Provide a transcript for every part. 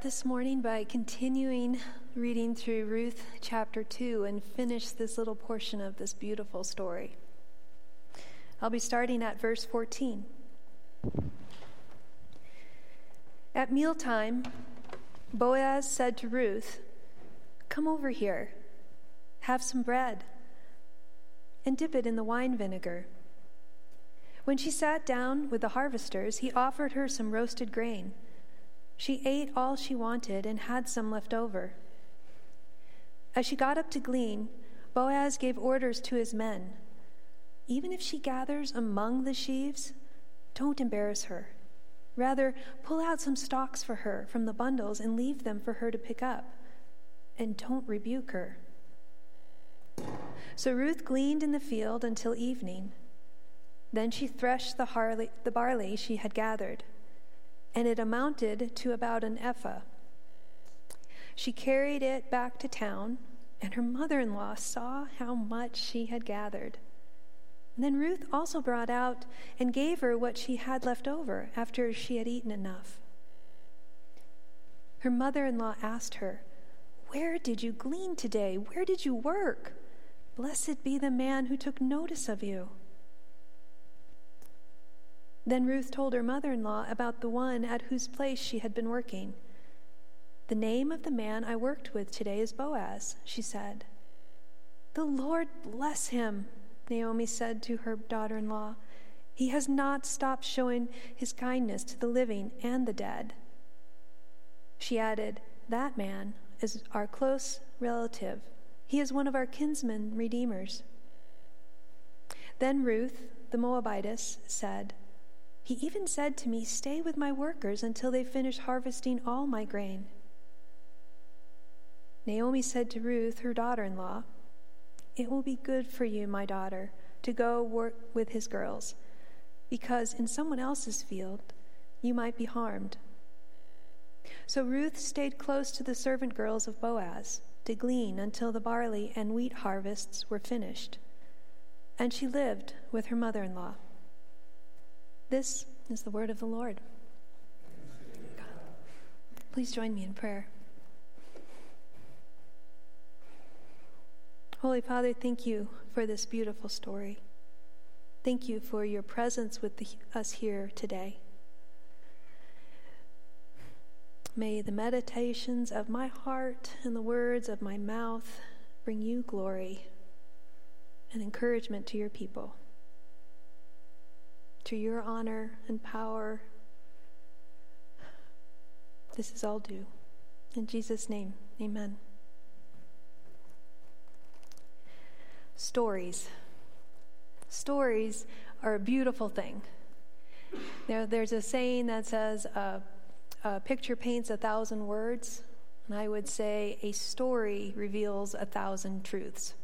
this morning by continuing reading through Ruth chapter 2 and finish this little portion of this beautiful story. I'll be starting at verse 14. At mealtime, Boaz said to Ruth, Come over here, have some bread, and dip it in the wine vinegar. When she sat down with the harvesters, he offered her some roasted grain. She ate all she wanted and had some left over. As she got up to glean, Boaz gave orders to his men Even if she gathers among the sheaves, don't embarrass her. Rather, pull out some stalks for her from the bundles and leave them for her to pick up. And don't rebuke her. So Ruth gleaned in the field until evening. Then she threshed the, harley, the barley she had gathered, and it amounted to about an ephah. She carried it back to town, and her mother in law saw how much she had gathered. And then Ruth also brought out and gave her what she had left over after she had eaten enough. Her mother in law asked her, Where did you glean today? Where did you work? Blessed be the man who took notice of you. Then Ruth told her mother in law about the one at whose place she had been working. The name of the man I worked with today is Boaz, she said. The Lord bless him, Naomi said to her daughter in law. He has not stopped showing his kindness to the living and the dead. She added, That man is our close relative. He is one of our kinsmen redeemers. Then Ruth, the Moabitess, said, He even said to me, Stay with my workers until they finish harvesting all my grain. Naomi said to Ruth, her daughter in law, it will be good for you, my daughter, to go work with his girls, because in someone else's field you might be harmed. So Ruth stayed close to the servant girls of Boaz to glean until the barley and wheat harvests were finished. And she lived with her mother in law. This is the word of the Lord. Please join me in prayer. Holy Father, thank you for this beautiful story. Thank you for your presence with the, us here today. May the meditations of my heart and the words of my mouth bring you glory and encouragement to your people. To your honor and power, this is all due. In Jesus' name, amen. stories. Stories are a beautiful thing. There, there's a saying that says, uh, a picture paints a thousand words, and I would say a story reveals a thousand truths.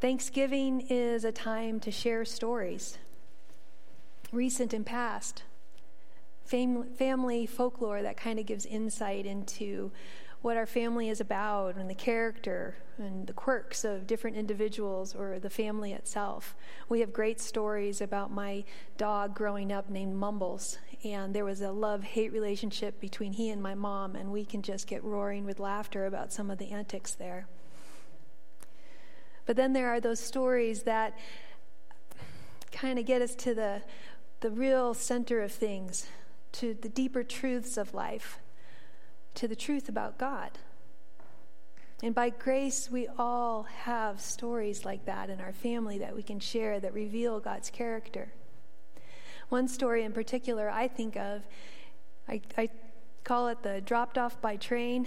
Thanksgiving is a time to share stories, recent and past, fam- family folklore that kind of gives insight into what our family is about and the character and the quirks of different individuals or the family itself. We have great stories about my dog growing up named Mumbles, and there was a love hate relationship between he and my mom, and we can just get roaring with laughter about some of the antics there. But then there are those stories that kind of get us to the, the real center of things, to the deeper truths of life to the truth about God. And by grace, we all have stories like that in our family that we can share that reveal God's character. One story in particular I think of, I, I call it the dropped off by train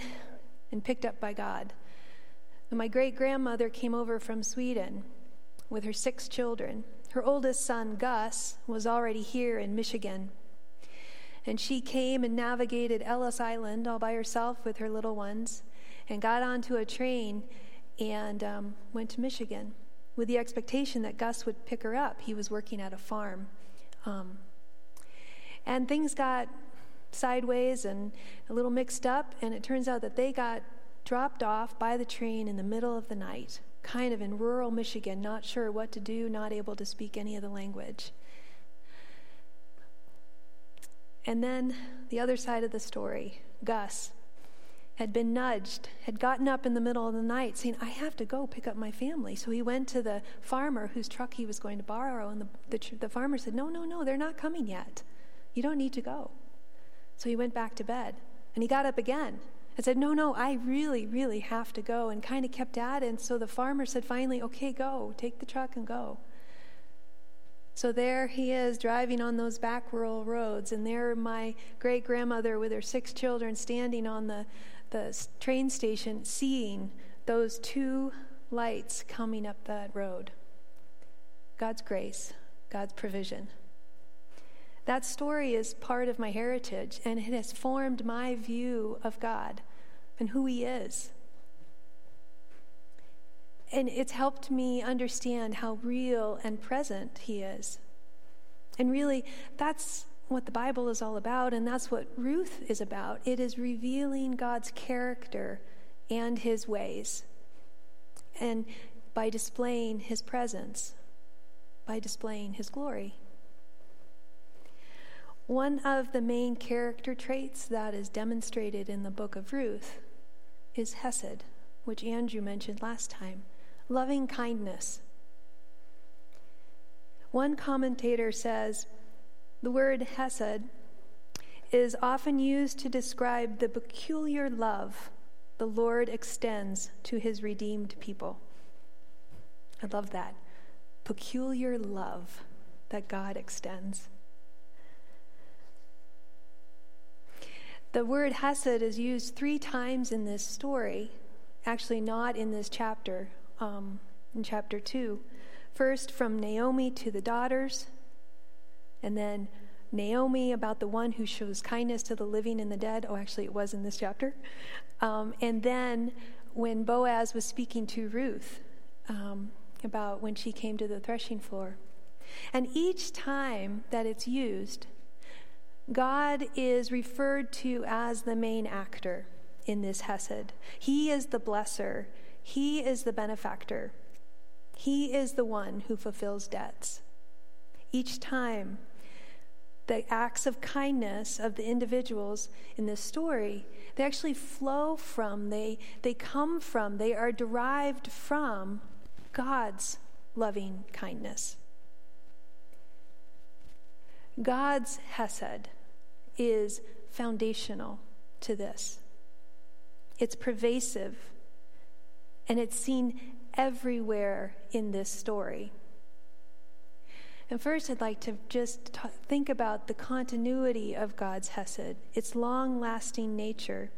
and picked up by God. My great grandmother came over from Sweden with her six children. Her oldest son, Gus, was already here in Michigan and she came and navigated Ellis Island all by herself with her little ones and got onto a train and um, went to Michigan with the expectation that Gus would pick her up. He was working at a farm. Um, and things got sideways and a little mixed up, and it turns out that they got dropped off by the train in the middle of the night, kind of in rural Michigan, not sure what to do, not able to speak any of the language. And then the other side of the story, Gus, had been nudged, had gotten up in the middle of the night saying, I have to go pick up my family. So he went to the farmer whose truck he was going to borrow, and the, the, the farmer said, No, no, no, they're not coming yet. You don't need to go. So he went back to bed, and he got up again and said, No, no, I really, really have to go, and kind of kept at it. And so the farmer said, Finally, okay, go, take the truck and go. So there he is driving on those back rural roads, and there my great grandmother with her six children standing on the the train station seeing those two lights coming up that road. God's grace, God's provision. That story is part of my heritage, and it has formed my view of God and who He is. And it's helped me understand how real and present He is. And really, that's what the Bible is all about, and that's what Ruth is about. It is revealing God's character and his ways, and by displaying his presence, by displaying his glory. One of the main character traits that is demonstrated in the book of Ruth is Hesed, which Andrew mentioned last time loving kindness. One commentator says, the word hesed is often used to describe the peculiar love the Lord extends to his redeemed people. I love that. Peculiar love that God extends. The word hesed is used three times in this story, actually, not in this chapter, um, in chapter 2. First, from Naomi to the daughters, and then Naomi about the one who shows kindness to the living and the dead. Oh, actually, it was in this chapter. Um, and then when Boaz was speaking to Ruth um, about when she came to the threshing floor. And each time that it's used, God is referred to as the main actor in this Hesed. He is the blesser, He is the benefactor, He is the one who fulfills debts. Each time the acts of kindness of the individuals in this story, they actually flow from, they, they come from, they are derived from God's loving kindness. God's Hesed is foundational to this. It's pervasive, and it's seen everywhere in this story. And first, I'd like to just t- think about the continuity of God's Hesed, its long lasting nature.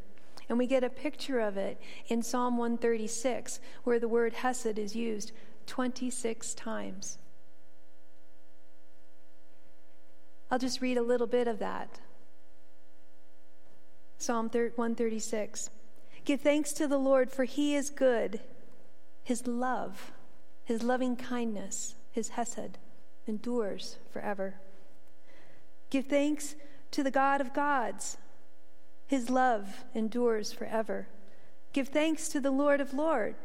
And we get a picture of it in Psalm 136, where the word Hesed is used 26 times. I'll just read a little bit of that. Psalm 136 Give thanks to the Lord, for he is good. His love, his loving kindness, his Hesed endures forever. Give thanks to the God of gods. His love endures forever. Give thanks to the Lord of lords.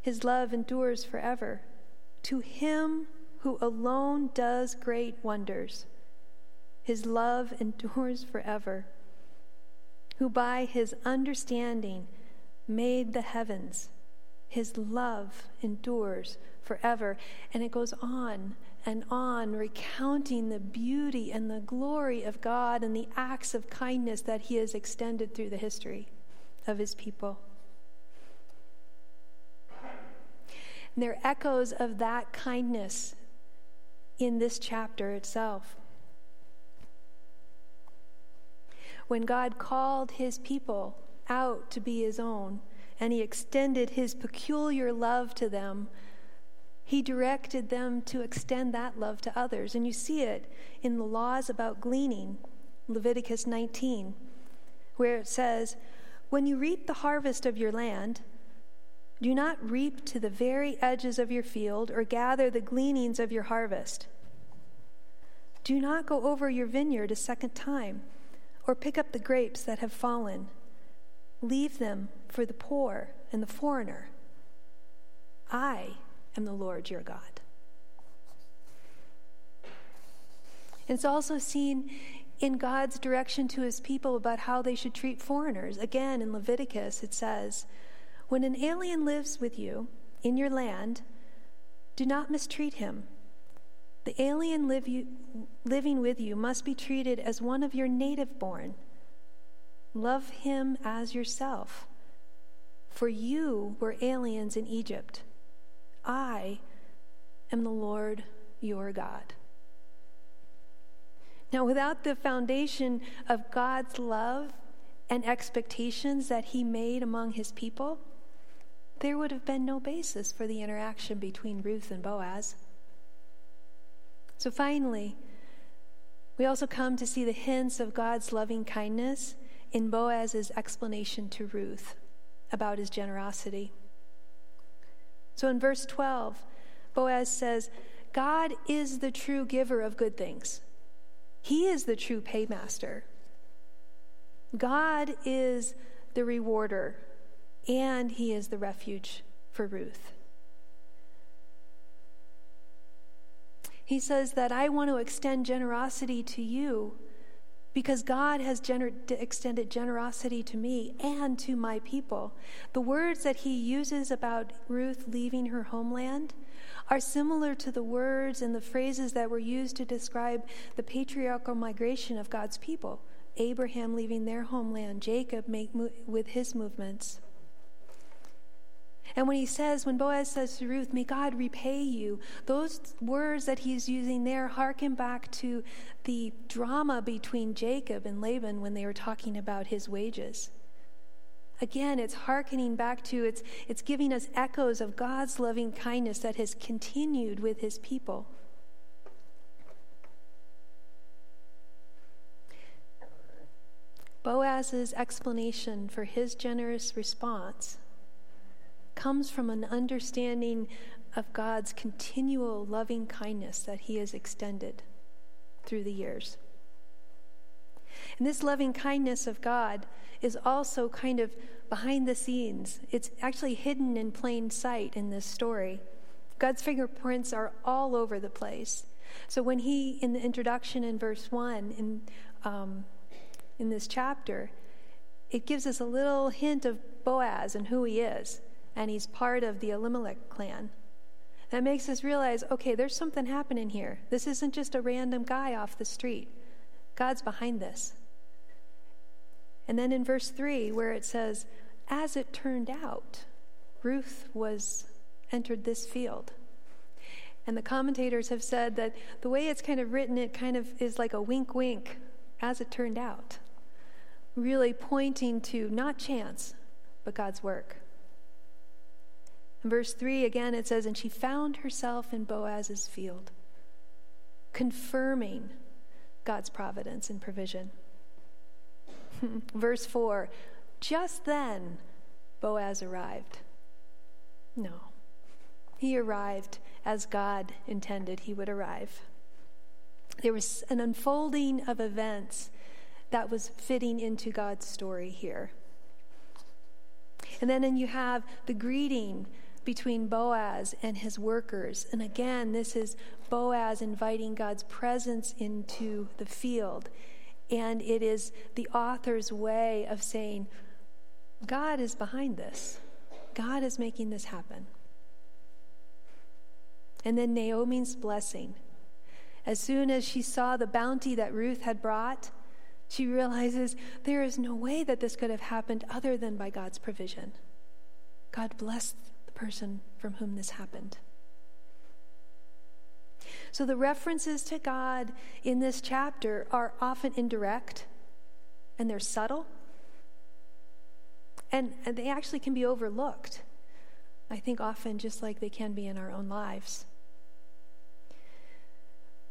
His love endures forever. To him who alone does great wonders. His love endures forever. Who by his understanding made the heavens. His love endures forever. And it goes on and on, recounting the beauty and the glory of God and the acts of kindness that He has extended through the history of His people. And there are echoes of that kindness in this chapter itself. When God called His people out to be His own, and He extended His peculiar love to them he directed them to extend that love to others. And you see it in the laws about gleaning, Leviticus 19, where it says, When you reap the harvest of your land, do not reap to the very edges of your field or gather the gleanings of your harvest. Do not go over your vineyard a second time or pick up the grapes that have fallen. Leave them for the poor and the foreigner. I am the Lord your God. It's also seen in God's direction to his people about how they should treat foreigners. Again, in Leviticus, it says, When an alien lives with you in your land, do not mistreat him. The alien live you, living with you must be treated as one of your native born. Love him as yourself. For you were aliens in Egypt. I am the Lord your God. Now, without the foundation of God's love and expectations that He made among His people, there would have been no basis for the interaction between Ruth and Boaz. So finally, we also come to see the hints of God's loving kindness in Boaz's explanation to Ruth about his generosity. So in verse 12, Boaz says, God is the true giver of good things. He is the true paymaster. God is the rewarder, and He is the refuge for Ruth. He says that I want to extend generosity to you because God has gener- extended generosity to me and to my people. The words that he uses about Ruth leaving her homeland are similar to the words and the phrases that were used to describe the patriarchal migration of God's people. Abraham leaving their homeland, Jacob make mo- with his movements. And when he says, when Boaz says to Ruth, may God repay you, those words that he's using there harken back to the drama between Jacob and Laban when they were talking about his wages. Again, it's hearkening back to, it's, it's giving us echoes of God's loving kindness that has continued with his people. Boaz's explanation for his generous response comes from an understanding of God's continual loving kindness that he has extended through the years. And this loving kindness of God is also kind of behind the scenes. It's actually hidden in plain sight in this story. God's fingerprints are all over the place. So when he, in the introduction in verse 1, in, um, in this chapter, it gives us a little hint of Boaz and who he is. And he's part of the Elimelech clan. That makes us realize okay, there's something happening here. This isn't just a random guy off the street, God's behind this. And then in verse 3, where it says, As it turned out, Ruth was entered this field. And the commentators have said that the way it's kind of written, it kind of is like a wink wink, as it turned out, really pointing to not chance, but God's work. Verse 3, again, it says, And she found herself in Boaz's field, confirming God's providence and provision. Verse 4 Just then Boaz arrived. No, he arrived as God intended he would arrive. There was an unfolding of events that was fitting into God's story here. And then and you have the greeting between Boaz and his workers. And again, this is Boaz inviting God's presence into the field. And it is the author's way of saying, God is behind this, God is making this happen. And then Naomi's blessing. As soon as she saw the bounty that Ruth had brought, she realizes there is no way that this could have happened other than by God's provision. God blessed person from whom this happened. So the references to God in this chapter are often indirect and they're subtle. And, and they actually can be overlooked. I think often just like they can be in our own lives.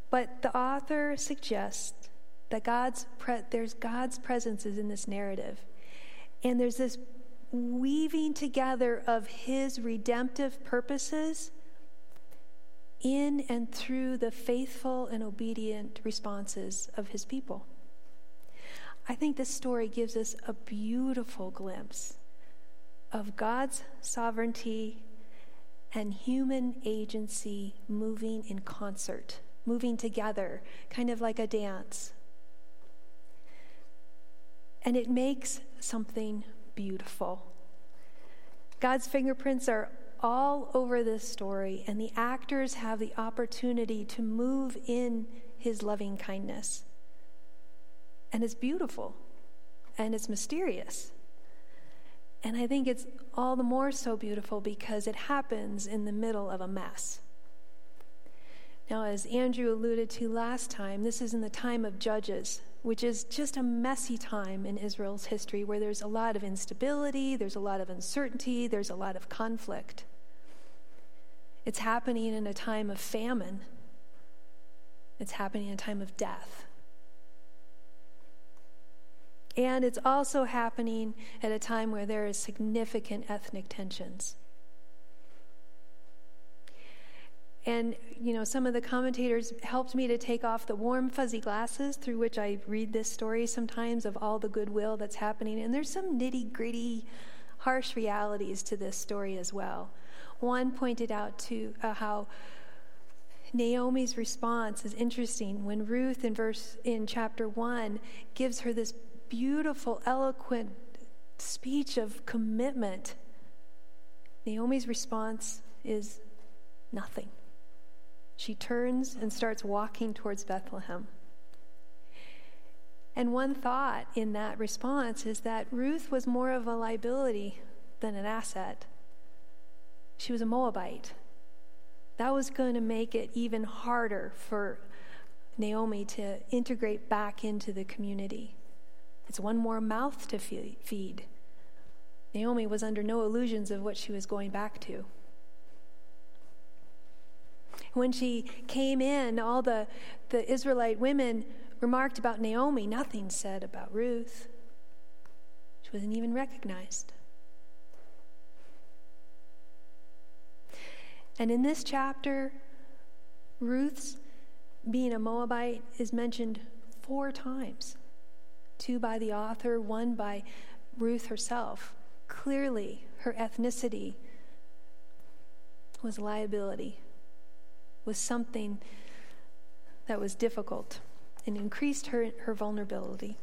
But the author suggests that God's pre- there's God's presence is in this narrative. And there's this weaving together of his redemptive purposes in and through the faithful and obedient responses of his people. I think this story gives us a beautiful glimpse of God's sovereignty and human agency moving in concert, moving together, kind of like a dance. And it makes something beautiful. God's fingerprints are all over this story, and the actors have the opportunity to move in his loving kindness. And it's beautiful and it's mysterious. And I think it's all the more so beautiful because it happens in the middle of a mess. Now, as Andrew alluded to last time, this is in the time of Judges, which is just a messy time in Israel's history where there's a lot of instability, there's a lot of uncertainty, there's a lot of conflict. It's happening in a time of famine, it's happening in a time of death. And it's also happening at a time where there is significant ethnic tensions. And, you know, some of the commentators helped me to take off the warm, fuzzy glasses through which I read this story sometimes of all the goodwill that's happening. And there's some nitty gritty, harsh realities to this story as well. One pointed out to uh, how Naomi's response is interesting when Ruth in verse in chapter 1 gives her this beautiful eloquent speech of commitment. Naomi's response is nothing. She turns and starts walking towards Bethlehem. And one thought in that response is that Ruth was more of a liability than an asset. She was a Moabite. That was going to make it even harder for Naomi to integrate back into the community. It's one more mouth to feed. Naomi was under no illusions of what she was going back to. When she came in, all the, the Israelite women remarked about Naomi, nothing said about Ruth. She wasn't even recognized. And in this chapter, Ruth's being a Moabite is mentioned four times two by the author, one by Ruth herself. Clearly, her ethnicity was liability was something that was difficult and increased her, her vulnerability.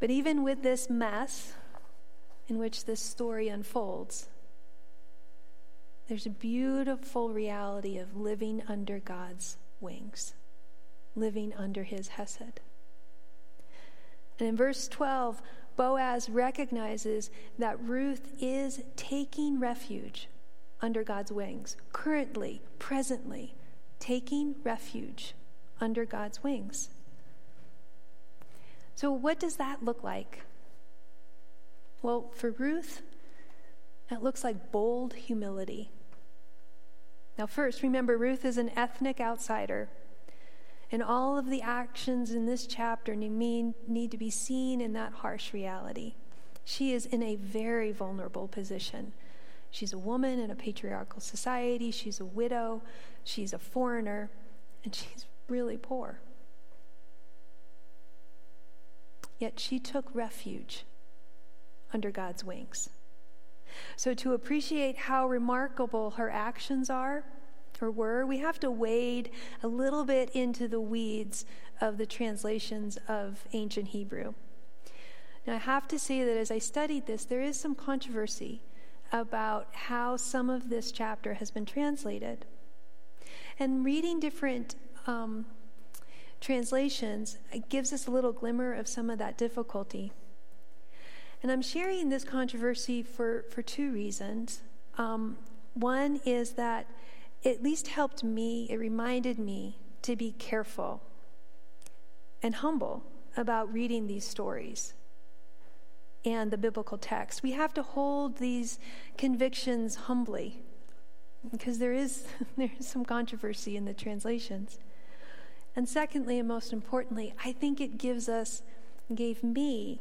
But even with this mess in which this story unfolds, there's a beautiful reality of living under God's wings, living under his Hesed. And in verse 12, Boaz recognizes that Ruth is taking refuge under God's wings, currently, presently, taking refuge under God's wings. So, what does that look like? Well, for Ruth, that looks like bold humility. Now, first, remember, Ruth is an ethnic outsider. And all of the actions in this chapter need, need to be seen in that harsh reality. She is in a very vulnerable position. She's a woman in a patriarchal society, she's a widow, she's a foreigner, and she's really poor. Yet she took refuge under God's wings. So, to appreciate how remarkable her actions are or were, we have to wade a little bit into the weeds of the translations of ancient Hebrew. Now, I have to say that as I studied this, there is some controversy about how some of this chapter has been translated. And reading different um, translations gives us a little glimmer of some of that difficulty. And I'm sharing this controversy for, for two reasons. Um, one is that it at least helped me, it reminded me to be careful and humble about reading these stories and the biblical text. We have to hold these convictions humbly because there is, there is some controversy in the translations. And secondly, and most importantly, I think it gives us, gave me,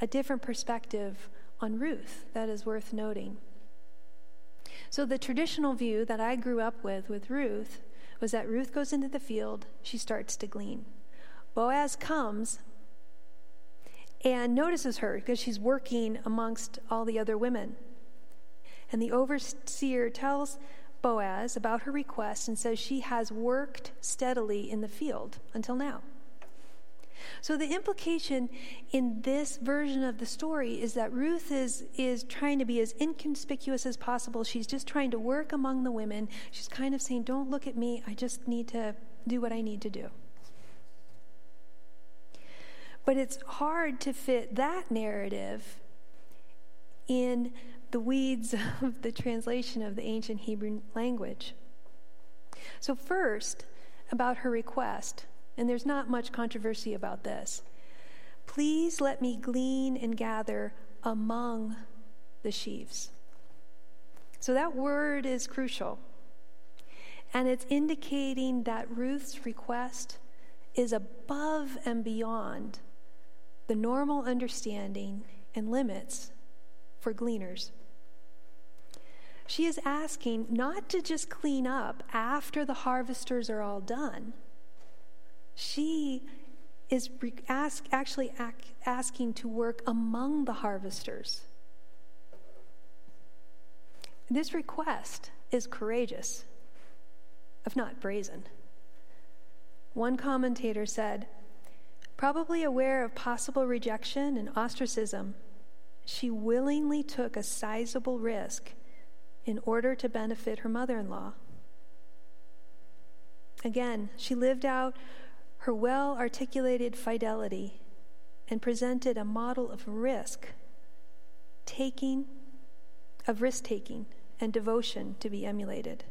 a different perspective on Ruth that is worth noting. So, the traditional view that I grew up with with Ruth was that Ruth goes into the field, she starts to glean. Boaz comes, and notices her because she's working amongst all the other women. And the overseer tells Boaz about her request and says she has worked steadily in the field until now. So the implication in this version of the story is that Ruth is is trying to be as inconspicuous as possible. She's just trying to work among the women. She's kind of saying, "Don't look at me. I just need to do what I need to do." But it's hard to fit that narrative in the weeds of the translation of the ancient Hebrew language. So, first, about her request, and there's not much controversy about this. Please let me glean and gather among the sheaves. So, that word is crucial. And it's indicating that Ruth's request is above and beyond the normal understanding and limits for gleaners. She is asking not to just clean up after the harvesters are all done. She is ask, actually asking to work among the harvesters. This request is courageous, if not brazen. One commentator said, probably aware of possible rejection and ostracism, she willingly took a sizable risk in order to benefit her mother in law. Again, she lived out her well articulated fidelity and presented a model of risk taking, of risk taking and devotion to be emulated.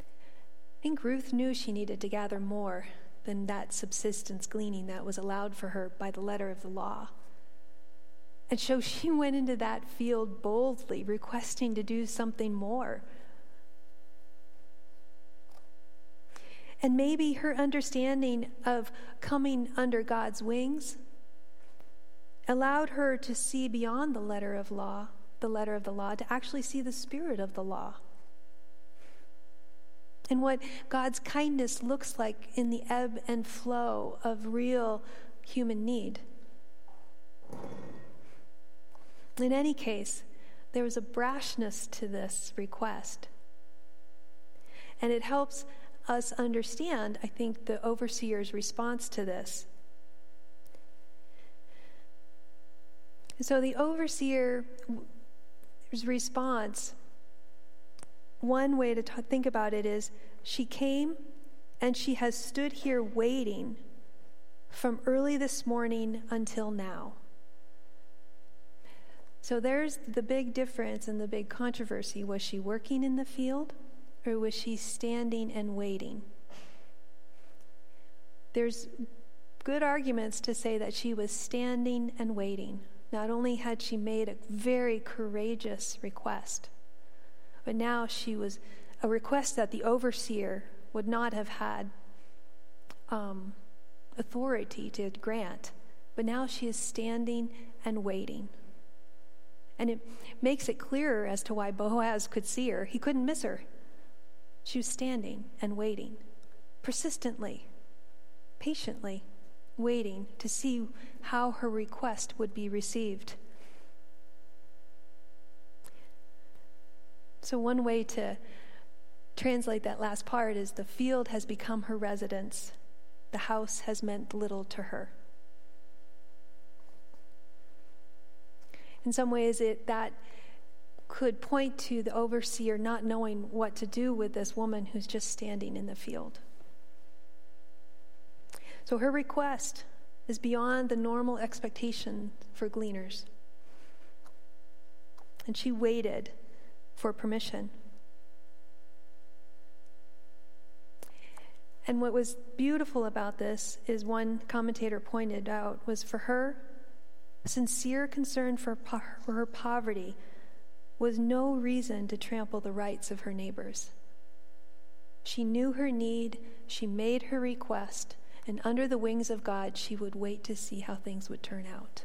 I think Ruth knew she needed to gather more than that subsistence gleaning that was allowed for her by the letter of the law. And so she went into that field boldly, requesting to do something more. And maybe her understanding of coming under God's wings allowed her to see beyond the letter of law, the letter of the law, to actually see the spirit of the law. And what God's kindness looks like in the ebb and flow of real human need. In any case, there was a brashness to this request. And it helps us understand, I think, the overseer's response to this. So the overseer's response, one way to t- think about it is she came and she has stood here waiting from early this morning until now. So there's the big difference and the big controversy. Was she working in the field or was she standing and waiting? There's good arguments to say that she was standing and waiting. Not only had she made a very courageous request, but now she was a request that the overseer would not have had um, authority to grant. But now she is standing and waiting. And it makes it clearer as to why Boaz could see her. He couldn't miss her. She was standing and waiting, persistently, patiently, waiting to see how her request would be received. So, one way to translate that last part is the field has become her residence, the house has meant little to her. In some ways, it, that could point to the overseer not knowing what to do with this woman who's just standing in the field. So her request is beyond the normal expectation for gleaners. And she waited for permission. And what was beautiful about this is one commentator pointed out was for her sincere concern for, po- for her poverty was no reason to trample the rights of her neighbors. She knew her need, she made her request, and under the wings of God, she would wait to see how things would turn out.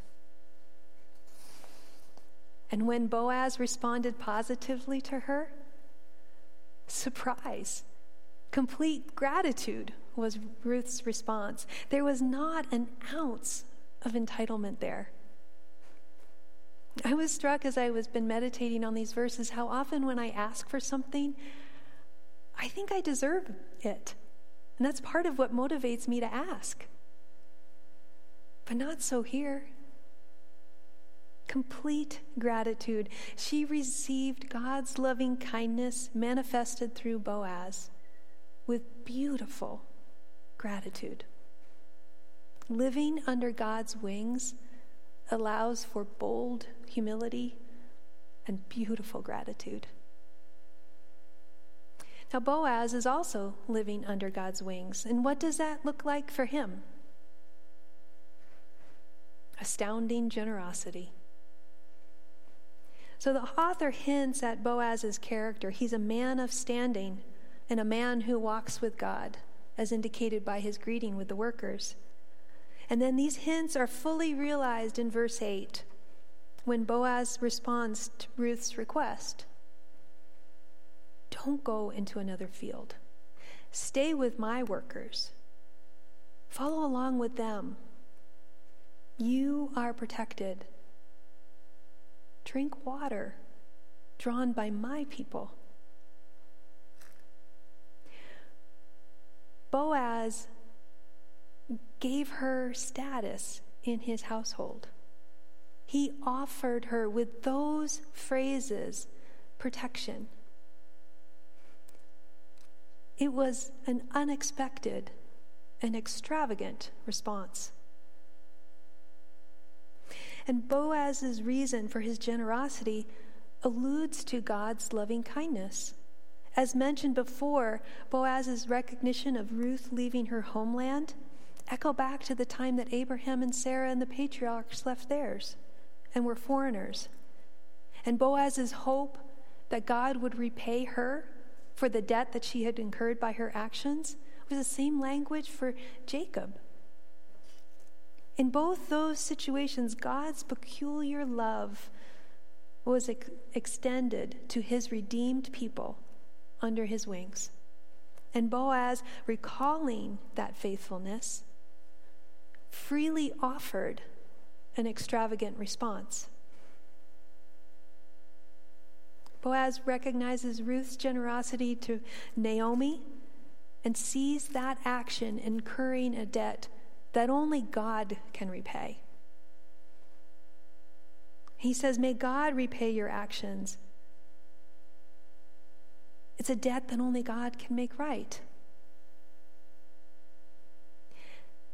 And when Boaz responded positively to her, surprise, complete gratitude was Ruth's response. There was not an ounce of entitlement there. I was struck as I was been meditating on these verses how often when I ask for something, I think I deserve it. And that's part of what motivates me to ask. But not so here. Complete gratitude. She received God's loving kindness manifested through Boaz with beautiful gratitude. Living under God's wings allows for bold humility and beautiful gratitude. Now, Boaz is also living under God's wings. And what does that look like for him? Astounding generosity. So the author hints at Boaz's character. He's a man of standing and a man who walks with God, as indicated by his greeting with the workers. And then these hints are fully realized in verse 8 when Boaz responds to Ruth's request. Don't go into another field. Stay with my workers. Follow along with them. You are protected. Drink water drawn by my people. Boaz gave her status in his household. He offered her with those phrases protection. It was an unexpected and extravagant response. And Boaz's reason for his generosity alludes to God's loving kindness. As mentioned before, Boaz's recognition of Ruth leaving her homeland echo back to the time that Abraham and Sarah and the patriarchs left theirs and were foreigners. And Boaz's hope that God would repay her for the debt that she had incurred by her actions was the same language for Jacob. In both those situations, God's peculiar love was ex- extended to his redeemed people under his wings. And Boaz, recalling that faithfulness, freely offered an extravagant response. Boaz recognizes Ruth's generosity to Naomi and sees that action incurring a debt that only God can repay. He says, May God repay your actions. It's a debt that only God can make right.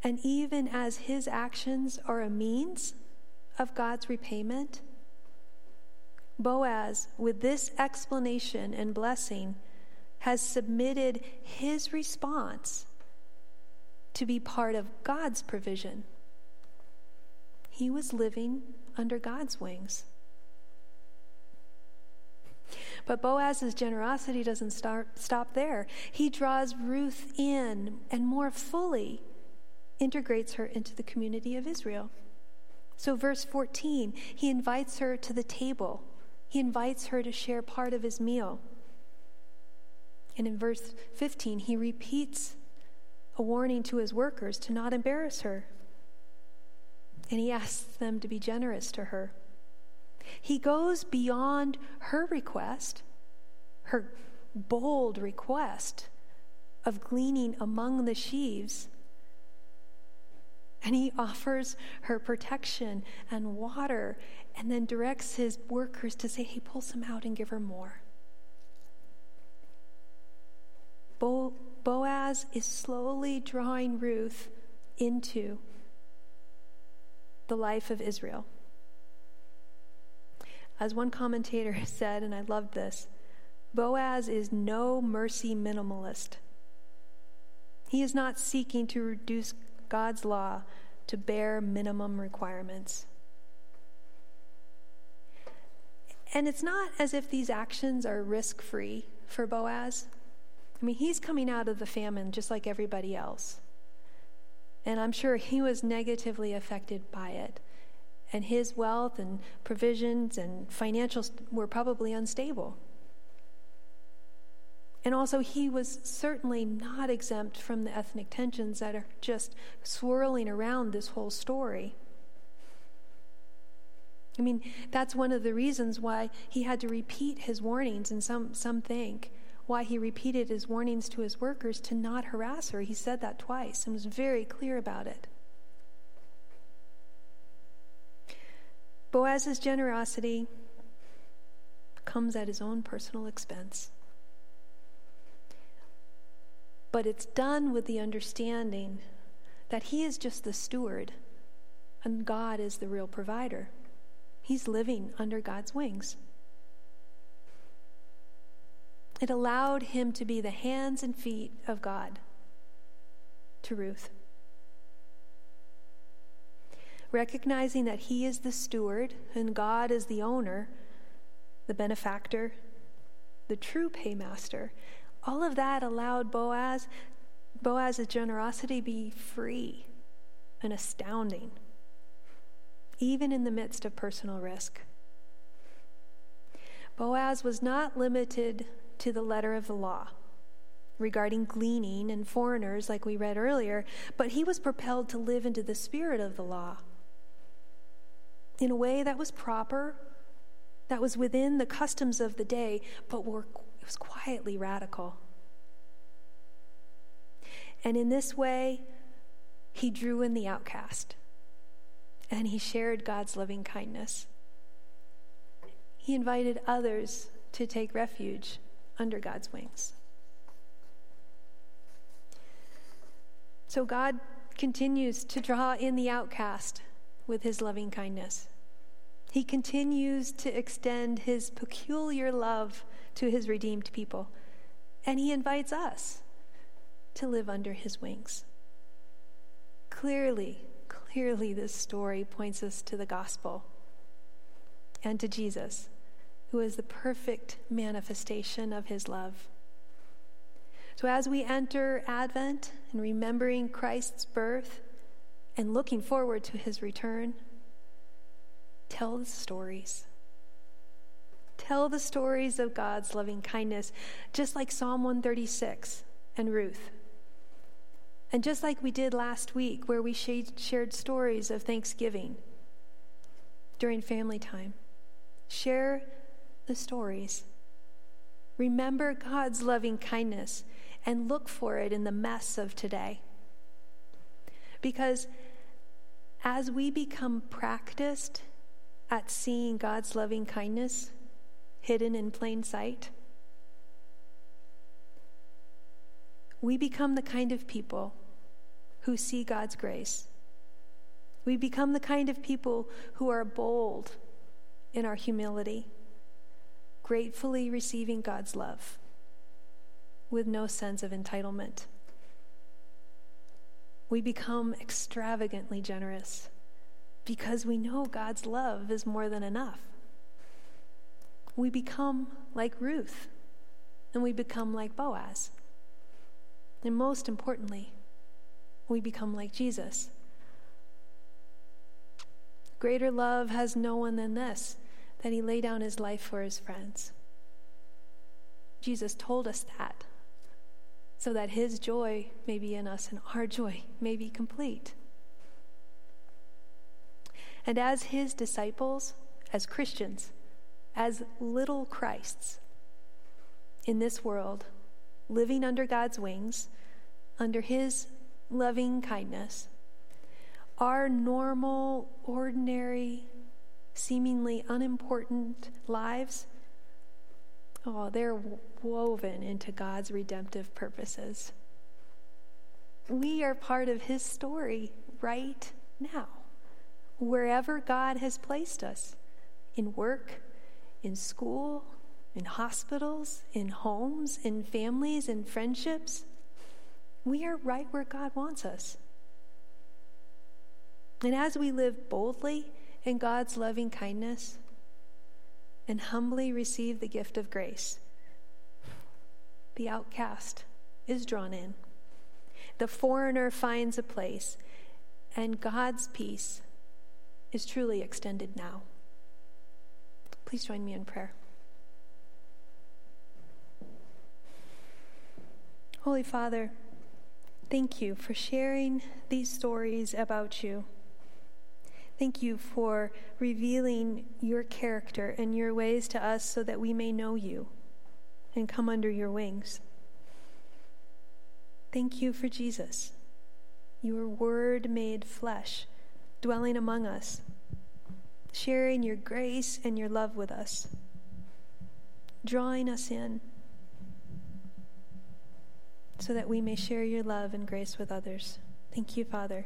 And even as his actions are a means of God's repayment, Boaz, with this explanation and blessing, has submitted his response to be part of God's provision. He was living under God's wings. But Boaz's generosity doesn't start, stop there. He draws Ruth in and more fully integrates her into the community of Israel. So, verse 14, he invites her to the table he invites her to share part of his meal. And in verse 15, he repeats a warning to his workers to not embarrass her. And he asks them to be generous to her. He goes beyond her request, her bold request of gleaning among the sheaves. And he offers her protection and water and then directs his workers to say, hey, pull some out and give her more. Bo- Boaz is slowly drawing Ruth into the life of Israel. As one commentator said, and I loved this Boaz is no mercy minimalist. He is not seeking to reduce God's law to bare minimum requirements. And it's not as if these actions are risk free for Boaz. I mean, he's coming out of the famine just like everybody else. And I'm sure he was negatively affected by it. And his wealth and provisions and financials were probably unstable. And also, he was certainly not exempt from the ethnic tensions that are just swirling around this whole story. I mean, that's one of the reasons why he had to repeat his warnings, and some, some think why he repeated his warnings to his workers to not harass her. He said that twice and was very clear about it. Boaz's generosity comes at his own personal expense. But it's done with the understanding that he is just the steward and God is the real provider. He's living under God's wings. It allowed him to be the hands and feet of God to Ruth. Recognizing that he is the steward and God is the owner, the benefactor, the true paymaster, all of that allowed Boaz, Boaz's generosity be free and astounding, even in the midst of personal risk. Boaz was not limited to the letter of the law regarding gleaning and foreigners, like we read earlier, but he was propelled to live into the spirit of the law in a way that was proper, that was within the customs of the day, but were, it was quietly radical. And in this way, he drew in the outcast and he shared God's loving kindness. He invited others to take refuge under God's wings. So God continues to draw in the outcast with his loving kindness. He continues to extend his peculiar love to his redeemed people, and he invites us to live under his wings. Clearly, clearly, this story points us to the gospel and to Jesus who is the perfect manifestation of his love. So, as we enter Advent and remembering Christ's birth and looking forward to his return, tell the stories. Tell the stories of God's loving kindness, just like Psalm 136 and Ruth. And just like we did last week, where we shared stories of thanksgiving during family time. Share the stories. Remember God's loving kindness and look for it in the mess of today. Because as we become practiced at seeing God's loving kindness hidden in plain sight, we become the kind of people who see God's grace. We become the kind of people who are bold in our humility gratefully receiving God's love with no sense of entitlement. We become extravagantly generous because we know God's love is more than enough. We become like Ruth and we become like Boaz. And most importantly, we become like Jesus. Greater love has no one than this that he lay down his life for his friends. Jesus told us that so that his joy may be in us and our joy may be complete. And as his disciples, as Christians, as little Christs in this world, living under God's wings, under his loving kindness, our normal, ordinary, seemingly unimportant lives, oh, they're woven into God's redemptive purposes. We are part of His story right now, wherever God has placed us in work, in school, in hospitals, in homes, in families, in friendships. We are right where God wants us. And as we live boldly in God's loving kindness and humbly receive the gift of grace, the outcast is drawn in. The foreigner finds a place, and God's peace is truly extended now. Please join me in prayer. Holy Father, thank you for sharing these stories about you. Thank you for revealing your character and your ways to us so that we may know you and come under your wings. Thank you for Jesus, your word made flesh, dwelling among us. sharing your grace and your love with us, drawing us in so that we may share your love and grace with others. Thank you, Father.